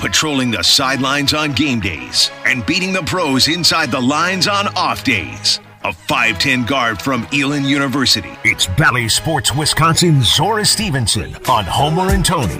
patrolling the sidelines on game days and beating the pros inside the lines on off days. A 5'10 guard from Elon University. It's Bally Sports Wisconsin Zora Stephenson on Homer and Tony.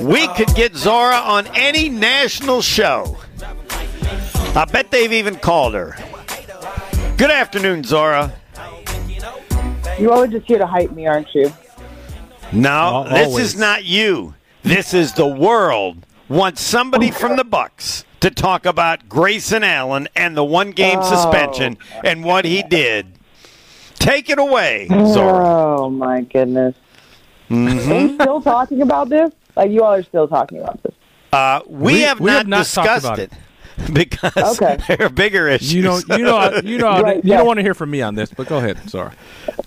We could get Zora on any national show. I bet they've even called her. Good afternoon, Zora. You always just here to hype me, aren't you? No, this always. is not you. This is the world wants somebody from the Bucks to talk about Grayson Allen and the one game Oh. suspension and what he did. Take it away, Zora. Oh my goodness. Mm-hmm. Are we still talking about this? Like you all are still talking about this? Uh, we, We- have we not have not talked discussed about it because Okay. there are bigger issues. You know, you know, you know, Right, you yeah. don't want to hear from me on this, but go ahead. Sorry.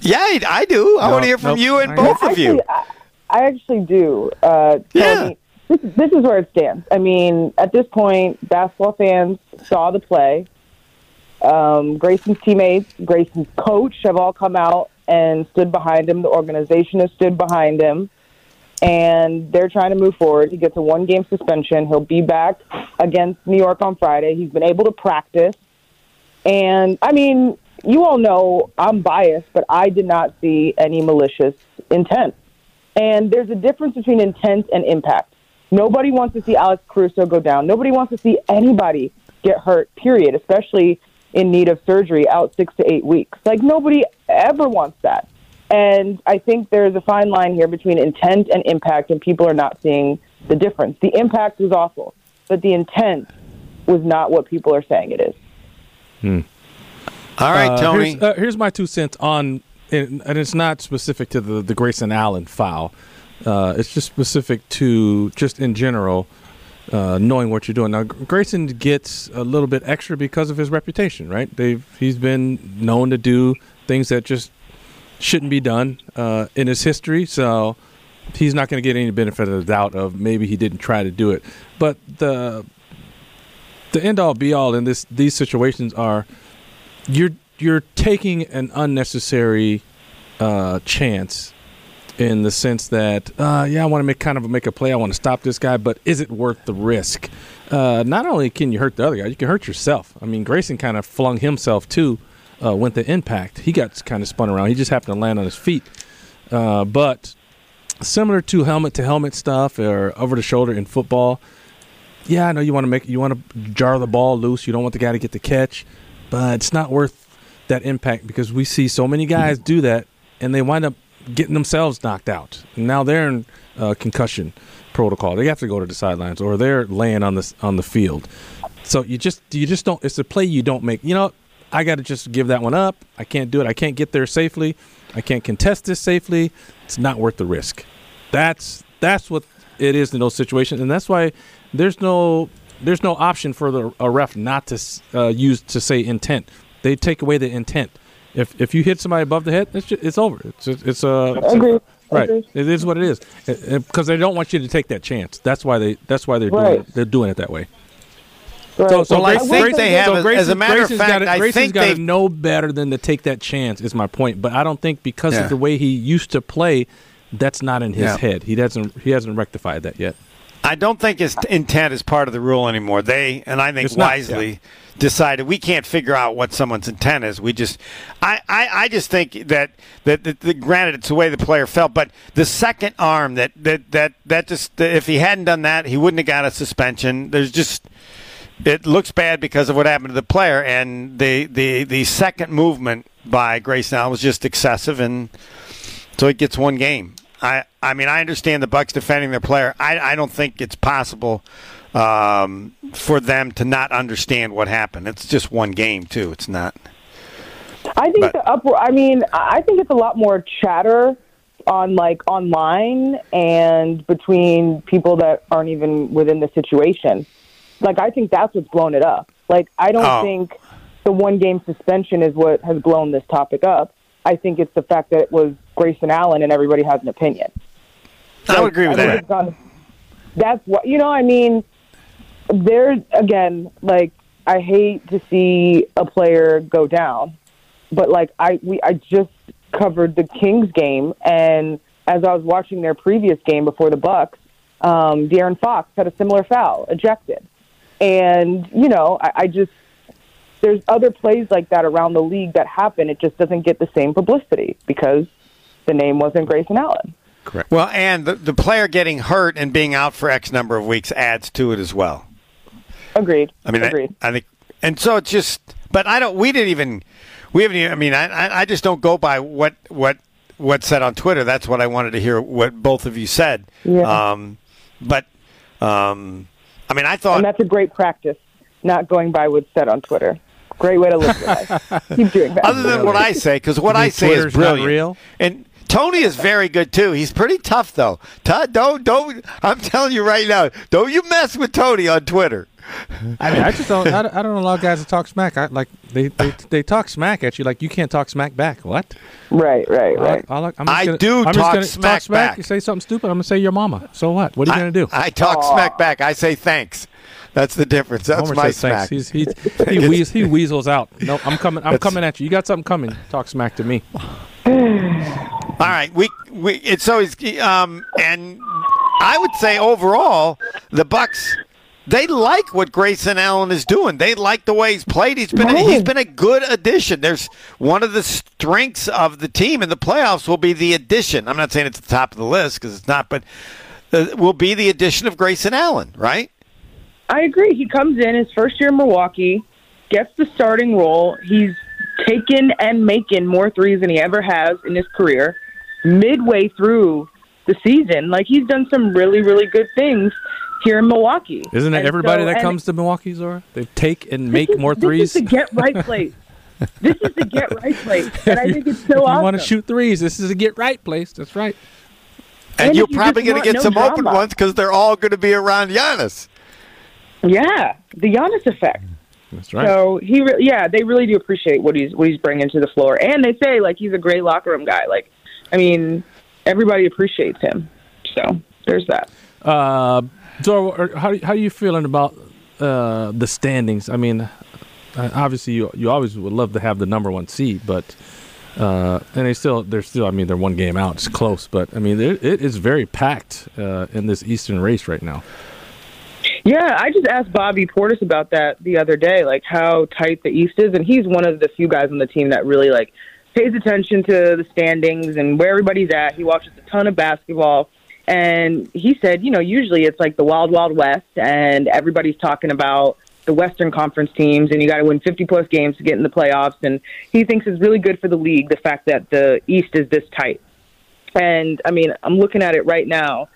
yeah, I I do. I No, want to hear from nope. you and I- both of you. Actually, I, I actually do. Uh, Yeah. Tony, this, this is where it stands. I mean, at this point, basketball fans saw the play. Um, Grayson's teammates, Grayson's coach have all come out and stood behind him. The organization has stood behind him. And they're trying to move forward. He gets a one game suspension. He'll be back against New York on Friday. He's been able to practice. And I mean, you all know I'm biased, but I did not see any malicious intent. And there's a difference between intent and impact. Nobody wants to see Alex Caruso go down. Nobody wants to see anybody get hurt, period, especially in need of surgery out six to eight weeks. Like, nobody ever wants that. And I think there's a fine line here between intent and impact, and people are not seeing the difference. The impact was awful, but the intent was not what people are saying it is. All right, Uh, Tony. Here's, uh, here's my two cents on, and and it's not specific to the the Grayson Allen foul. Uh, it's just specific to just in general, uh, knowing what you're doing. Now, Grayson gets a little bit extra because of his reputation, right? They've he's been known to do things that just shouldn't be done uh, in his history, so he's not going to get any benefit of the doubt of maybe he didn't try to do it. But the the end all be all in this these situations are you're you're taking an unnecessary uh, chance in the sense that uh, yeah, I want to make kind of make a play. I want to stop this guy, but is it worth the risk? Uh, not only can you hurt the other guy, you can hurt yourself. I mean, Grayson kind of flung himself too uh, with the impact. He got kind of spun around. He just happened to land on his feet. Uh, but similar to helmet to helmet stuff or over the shoulder in football, yeah, I know you want to make you want to jar the ball loose. You don't want the guy to get the catch, but it's not worth that impact because we see so many guys do that and they wind up getting themselves knocked out. And now they're in uh, concussion protocol. They have to go to the sidelines or they're laying on the on the field. So you just you just don't. It's a play you don't make. You know, I got to just give that one up. I can't do it. I can't get there safely. I can't contest this safely. It's not worth the risk. That's that's what it is in those situations, and that's why there's no there's no option for the a ref not to uh, use to say intent. They take away the intent. If if you hit somebody above the head, it's just, it's over. It's it's uh, it's a, Agreed. right. It is what it is because they don't want you to take that chance. That's why they that's why they're doing Right. it. they're doing it that way. Right. So, so Well, I Grayson- think Grayson- they have so a- as a Grayson- matter of fact, gotta, I Grayson's think got to they've- know better than to take that chance. Is my point. But I don't think because Yeah. of the way he used to play, that's not in his Yeah. head. He doesn't. He hasn't rectified that yet. I don't think his intent is part of the rule anymore. They and I think It's not, wisely decided we can't figure out what someone's intent is. We just, I, I, I just think that that, that, that granted it's the way the player felt, but the second arm that that that that just if he hadn't done that, he wouldn't have got a suspension. There's just it looks bad because of what happened to the player, and the the the second movement by Grayson was just excessive, and so he gets one game. I, I mean, I understand the Bucks defending their player. I, I don't think it's possible um, for them to not understand what happened. It's just one game, too. It's not. I think But- the upper. I mean, I think it's a lot more chatter on like online and between people that aren't even within the situation. Like, I think that's what's blown it up. Like, I don't Oh. think the one game suspension is what has blown this topic up. I think it's the fact that it was Grayson Allen and everybody has an opinion. I would agree with I that. gone- that's what you know. I mean, there's again, like I hate to see a player go down, but like I we I just covered the Kings game, and as I was watching their previous game before the Bucks, um, De'Aaron Fox had a similar foul, ejected, and you know, I, I just there's other plays like that around the league that happen. It just doesn't get the same publicity because the name wasn't Grayson Allen. Correct. Well, and the, the player getting hurt and being out for X number of weeks adds to it as well. Agreed. I mean, agreed. I, I think, and so it's just. But I don't. We didn't even. We haven't. Even, I mean, I I just don't go by what what what's said on Twitter. That's what I wanted to hear. What both of you said. Yeah. Um, but um, I mean, I thought and that's a great practice. Not going by what's said on Twitter. Great way to live your life. Keep doing that. other than what I say, because what I say Twitter's is not brilliant. real? And Tony is very good too. He's pretty tough though. Todd, don't don't. I'm telling you right now, don't you mess with Tony on Twitter. I mean, I just don't. I don't, I don't allow guys to talk smack. I, like they, they they talk smack at you. Like you can't talk smack back. What? right, right, right. I, like, I'm just I gonna, do I'm just talk gonna smack back. You say something stupid. I'm gonna say your mama. So what? What are you gonna do? I talk smack back. I say thanks. That's the difference. That's Homer my says thanks. smack. He's, he's, he, weas- he weasels out. No, I'm coming. I'm coming at you. You got something coming. Talk smack to me. All right, we we it's always um and I would say overall the Bucks they like what Grayson Allen is doing. They like the way he's played. He's been he's been a good addition. There's one of the strengths of the team in the playoffs will be the addition. I'm not saying it's the top of the list because it's not, but uh, will be the addition of Grayson Allen, right? I agree. He comes in his first year in Milwaukee, gets the starting role. He's taken and making more threes than he ever has in his career. Midway through the season, like he's done some really, really good things here in Milwaukee. Isn't it And everybody so- that comes to Milwaukee, Zora? They take and make is- more threes. This is the get right place. this is the get right place, and I think it's so if you awesome. want to shoot threes, this is a get right place. That's right. And, And you're if you probably going to get no some open ones because they're all going to be around Giannis. Yeah, the Giannis effect. That's right. So he, re- yeah, they really do appreciate what he's what he's bringing to the floor, and they say like he's a great locker room guy. Like, I mean, everybody appreciates him. So there's that. Uh, Zora, how how are you feeling about uh, the standings? I mean, uh, obviously you you always would love to have the number one seed, but uh, and they still they're still I mean they're one game out. It's close, but I mean it, it is very packed uh, in this Eastern race right now. Yeah, I just asked Bobby Portis about that the other day, like how tight the East is, and he's one of the few guys on the team that really like pays attention to the standings and where everybody's at. He watches a ton of basketball, and he said, you know, usually it's like the wild, wild west, and everybody's talking about the Western Conference teams, and you got to win 50 plus games to get in the playoffs. And he thinks it's really good for the league the fact that the East is this tight. And I mean, I'm looking at it right now.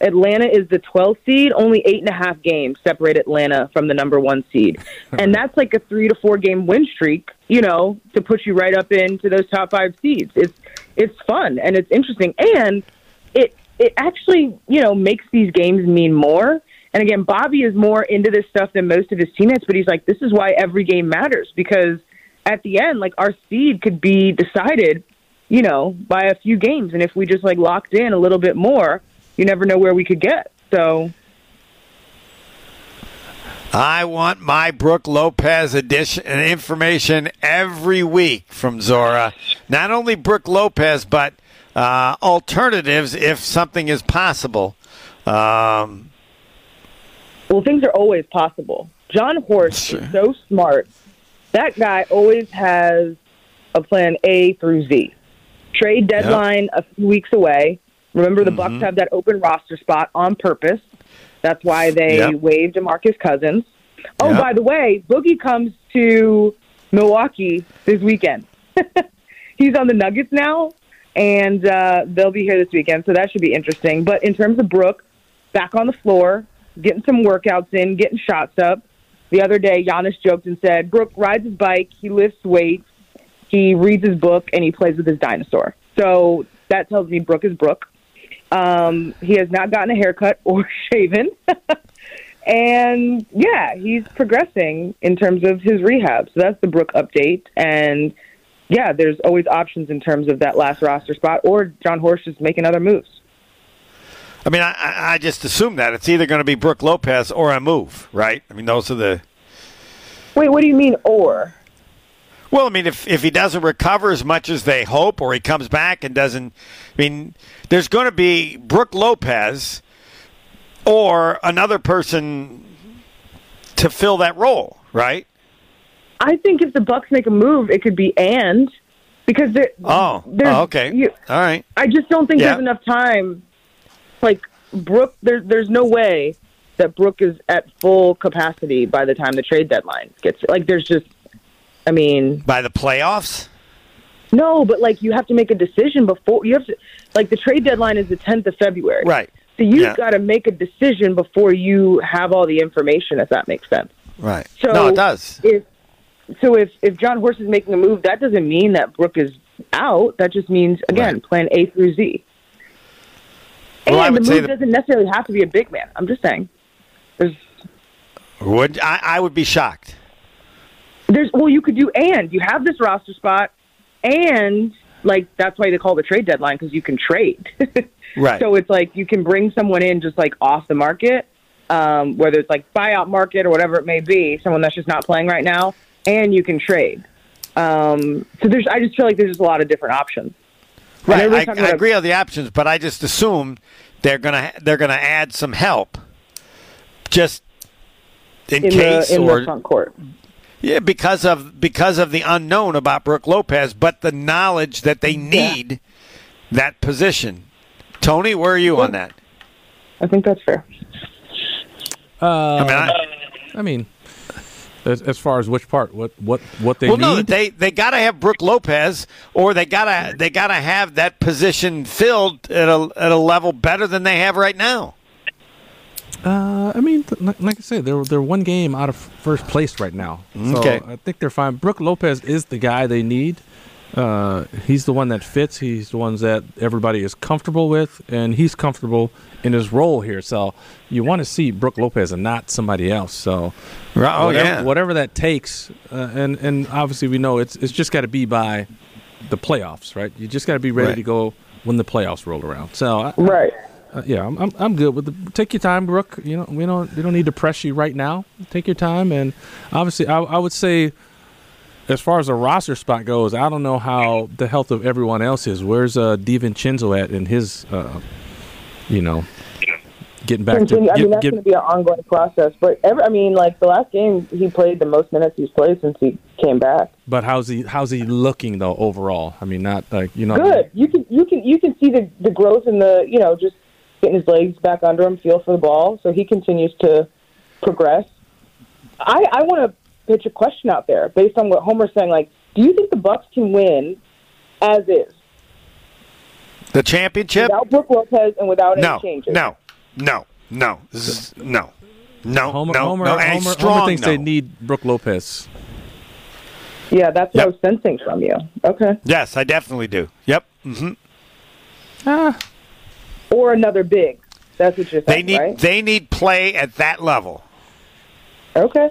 Atlanta is the 12th seed. Only eight and a half games separate Atlanta from the number one seed, and that's like a three to four game win streak. You know, to put you right up into those top five seeds. It's it's fun and it's interesting, and it it actually you know makes these games mean more. And again, Bobby is more into this stuff than most of his teammates, but he's like, this is why every game matters because at the end, like our seed could be decided, you know, by a few games, and if we just like locked in a little bit more you never know where we could get. So I want my Brook Lopez edition information every week from Zora. Not only Brook Lopez, but uh, alternatives if something is possible. Um, well, things are always possible. Jon Horst Sure. is so smart. That guy always has a plan A through Z. Trade deadline a few weeks away. Remember, the Bucks have that open roster spot on purpose. That's why they Yep. waived DeMarcus Cousins. Oh, Yep. by the way, Boogie comes to Milwaukee this weekend. He's on the Nuggets now, and uh, they'll be here this weekend, so that should be interesting. But in terms of Brook, back on the floor, getting some workouts in, getting shots up. The other day, Giannis joked and said, Brook rides his bike, he lifts weights, he reads his book, and he plays with his dinosaur. So that tells me Brook is Brook. Um, he has not gotten a haircut or shaven. and yeah, he's progressing in terms of his rehab. So that's the Brook update. And yeah, there's always options in terms of that last roster spot, or Jon Horst is making other moves. I mean, I, I just assume that it's either going to be Brook Lopez or a move, right? I mean, those are the. Wait, what do you mean, or? Well, I mean, if if he doesn't recover as much as they hope, or he comes back and doesn't, I mean, there's going to be Brook Lopez or another person to fill that role, right? I think if the Bucks make a move, it could be and because there. Oh, there's- oh, okay, you- all right. I just don't think Yeah. there's enough time. Like Brook, there, there's no way that Brook is at full capacity by the time the trade deadline gets. Like, there's just, I mean, By the playoffs, no, but like you have to make a decision before you have to. Like the trade deadline is the 10th of February, right? So you've Yeah. got to make a decision before you have all the information. If that makes sense. Right. So no, it does. If so, if if Jon Horst is making a move, that doesn't mean that Brook is out. That just means again, Right. plan A through Z. Well, and the move that- doesn't necessarily have to be a big man. I'm just saying. There's, Would I, I would be shocked. there's well, you could do and you have this roster spot, and like that's why they call the trade deadline because you can trade. Right. So it's like you can bring someone in just like off the market, um, whether it's like buyout market or whatever it may be, someone that's just not playing right now, and you can trade. Um, so there's, I just feel like there's just a lot of different options. Right, everybody's I, talking I about- agree on the options, but I just assume they're gonna they're gonna add some help, just in, in case the in or the front court. yeah, because of because of the unknown about Brook Lopez, but the knowledge that they need that position. Tony, where are you on that? I think that's fair. Uh, I mean, I, I mean, as, as far as which part, what what what they well, need. no, they they got to have Brook Lopez, or they gotta they gotta have that position filled at a at a level better than they have right now. Uh, I mean, like, I said, they're they're one game out of first place right now. So Okay. I think they're fine. Brook Lopez is the guy they need. Uh, he's the one that fits. He's the ones that everybody is comfortable with, and he's comfortable in his role here. So you want to see Brook Lopez and not somebody else. So Right, oh, whatever, yeah. whatever that takes, uh, and and obviously we know it's it's just got to be by the playoffs, right? You just got to be ready Right. to go when the playoffs roll around. So I, Right. uh, yeah, I'm, I'm I'm good with the. Take your time, Brook. You know, we don't we don't need to press you right now. Take your time, and obviously, I, I would say, as far as the roster spot goes, I don't know how the health of everyone else is. Where's uh, DiVincenzo at in his, uh, you know, getting back to? Continue. I get- mean, that's going to be an ongoing process. But every, I mean, like the last game, he played the most minutes he's played since he came back. but how's he how's he looking though overall? I mean, not like you know. Good. You can you can you can see the the growth in the you know just getting his legs back under him, feel for the ball. So he continues to progress. I I want to pitch a question out there based on what Homer's saying. Like, do you think the Bucks can win as is The championship? without Brook Lopez and without No, any changes? no, no, no, This no, no, Homer, no, Homer, no, and Homer, strong Homer thinks no. they need Brook Lopez. Yeah, that's what Yep. I was sensing from you. Okay. Yes, I definitely do. Yep. Mm-hmm. Ah, Or another big. That's what you're saying. They need right? they need play at that level. okay.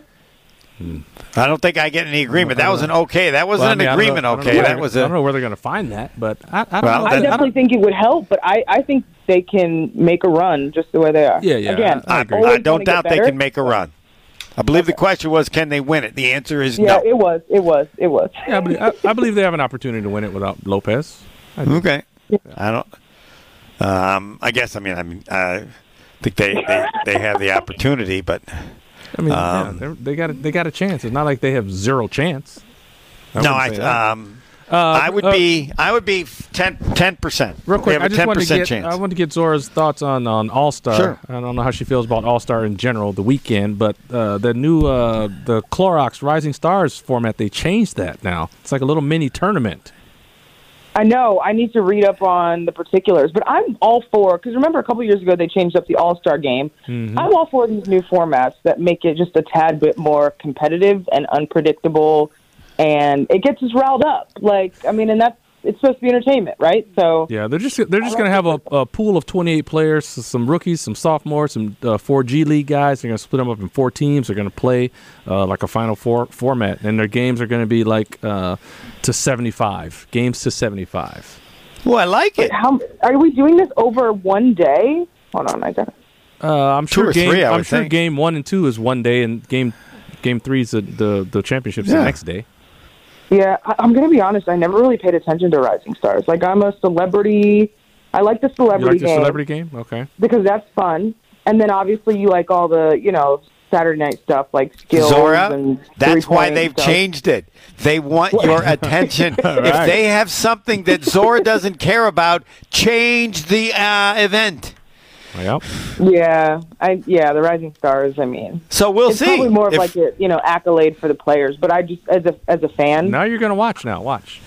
I don't think I get any agreement. That was an okay. That wasn't well, I an mean, I don't agreement. know- I know okay, where that was I don't know where they're going to find that, but I, I don't Well, know. I then- definitely think it would help, but I, I think they can make a run just the way they are. Yeah, yeah, Again, I- I I, agree. always I don't wanna doubt they can make a run. I believe the question was, can they win it? The answer is Yeah, no. it was. It was. It was. Yeah, I believe, I, I believe they have an opportunity to win it without Lopez. I do. Okay. I don't. Um, I guess. I mean. I mean. I think they, they, they have the opportunity, but I mean, Um, yeah, they're- got a, they got a chance. It's not like they have zero chance. no. I um. Uh, I would uh, be. I would be 10 percent. real quick. We I have a just wanted to get chance. I want to get Zora's thoughts on on All Star. Sure. I don't know how she feels about All Star in general, the weekend, but uh, the new uh, the Clorox Rising Stars format they changed that now. It's like a little mini tournament. I know. I need to read up on the particulars, but I'm all for because remember a couple years ago they changed up the All Star game. Mm-hmm. I'm all for these new formats that make it just a tad bit more competitive and unpredictable, and it gets us riled up. Like I mean, and that's it's supposed to be entertainment, right? So Yeah, they're just they're just going to have a, a pool of 28 players, some rookies, some sophomores, some uh, four G League guys. They're going to split them up in four teams. They're going to play uh, like a Final Four format, and their games are going to be like uh, to 75 games to 75. well, I like it. how are we doing this over one day? Hold on, I got it. Uh, I'm Two sure or game three, I I'm would sure think. game one and two is one day, and game game three is the the, the championships Yeah. the next day. Yeah, I, I'm going to be honest. I never really paid attention to Rising Stars. Like, I'm a celebrity. I like the You celebrity like the game celebrity game? Okay. because that's fun. And then obviously you like all the, you know, Saturday night stuff like skills Zora, and that's why they've stuff. changed it. They want your attention. If they have something that Zora doesn't care about, change the uh, event. Yep. Yeah, I yeah, the Rising Stars. I mean, So we'll it's see. probably more of If- like a you know accolade for the players. But I just as a as a fan, Now you're gonna watch. Now watch.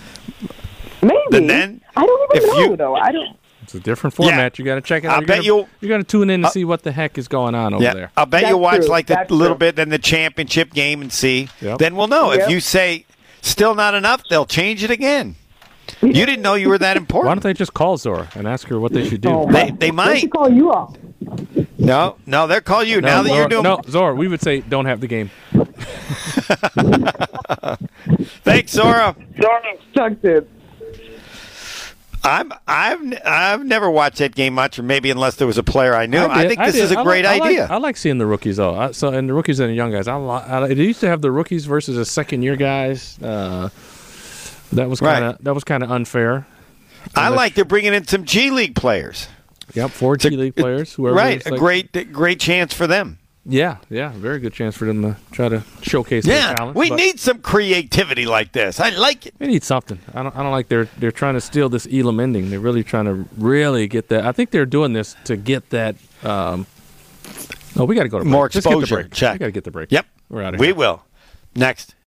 maybe. Then- then I don't even if know you- though. I don't. It's a different format. You got to check it out. I'll bet gonna, you'll- You're gonna tune in to uh, see what the heck is going on over yeah, there. I'll bet That's you'll watch true. like a little true. bit, then the championship game, and see. Yep. Then we'll know. If you say still not enough, they'll change it again. You didn't know you were that important. Why don't they just call Zora and ask her what they should do? Oh, They- they might. should call you off. No, no, they'll call you now that Zora, you're doing. no, Zora, we would say don't have the game. Thanks, Zora. Sucks it. I'm I've I've never watched that game much, or maybe unless there was a player I knew. I, did, think this did. is a I great like, I like- idea. I like, seeing the rookies though. I, so and the rookies and the young guys. I, li- I it used to have the rookies versus the second year guys. Uh, that was kind of Right. that was kind of unfair. I like they're bringing in some G League players. Yep, four G League players. Whoever right, a great great chance for them. Yeah, yeah, very good chance for them to try to showcase Yeah, their talent. we need some creativity like this. I like it. They need something. I don't. I don't like they're they're trying to steal this Elam ending. They're really trying to really get that. I think they're doing this to get that. Um, oh, we got to go to break. More Just get the break. Check. We got to get the break. Yep, We're out of here. we will. Next.